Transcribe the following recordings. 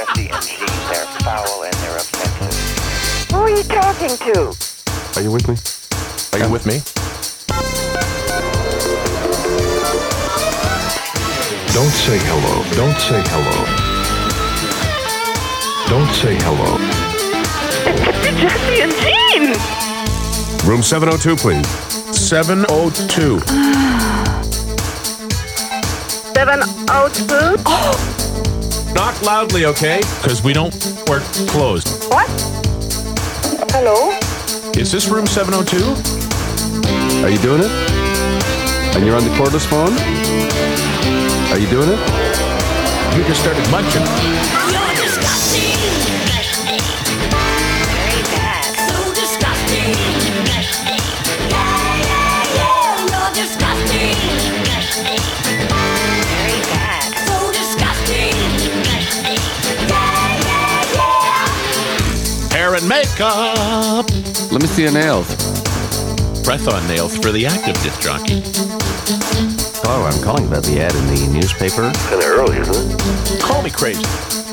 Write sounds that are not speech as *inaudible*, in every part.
Jesse and Gene. They're foul and they're offensive. Who are you talking to? Are you with me? Are you with me? Don't say hello. Don't say hello. Don't say hello. It's Jesse and Gene. Room 702, please. 702. 702? Oh. *gasps* oh, *gasps* *gasps* oh Knock loudly, okay? Because we don't work closed. What? Hello? Is this room 702? Are you doing it? And you're on the cordless phone? Are you doing it? You just started munching. And makeup. Let me see your nails. Press on nails for the active disc jockey. Hello, I'm calling about the ad in the newspaper. Kinda early, isn't it? Call me crazy.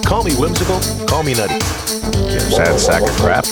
Call me whimsical. Call me nutty. You sad sack of crap.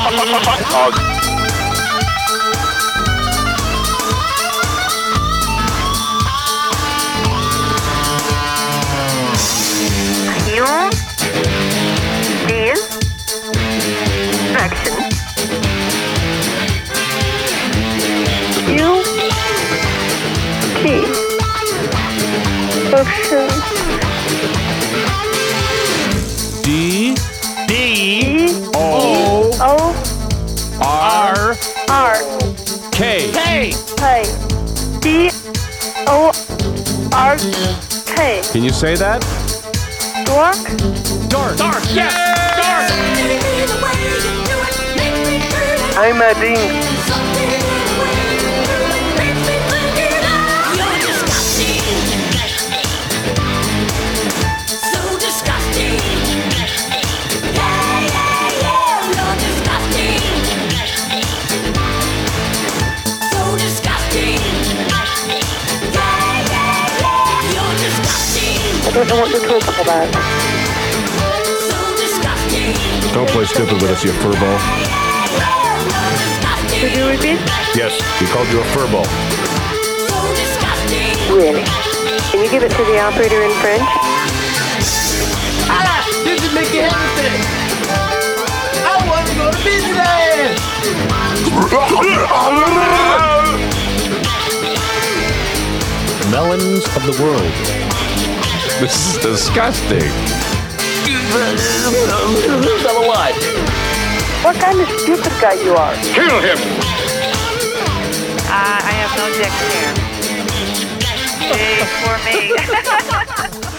You? Action. You? T. Action. D D R R. K. K. D. O. R. K. Can you say that? Dork. Dark. Dark. Yes. Dark. Something in the way you do it makes me feel alive. I'm a ding. I don't know what you're talking about. Don't play stupid with us, you furball. Could you repeat? Yes, we called you a furball. So. Really? Can you give it to the operator in French? This is Mickey Henderson. I want to go to Disneyland. Melons of the world. This is disgusting. What kind of stupid guy you are? Kill him! Uh, I have no dick here. Big for me.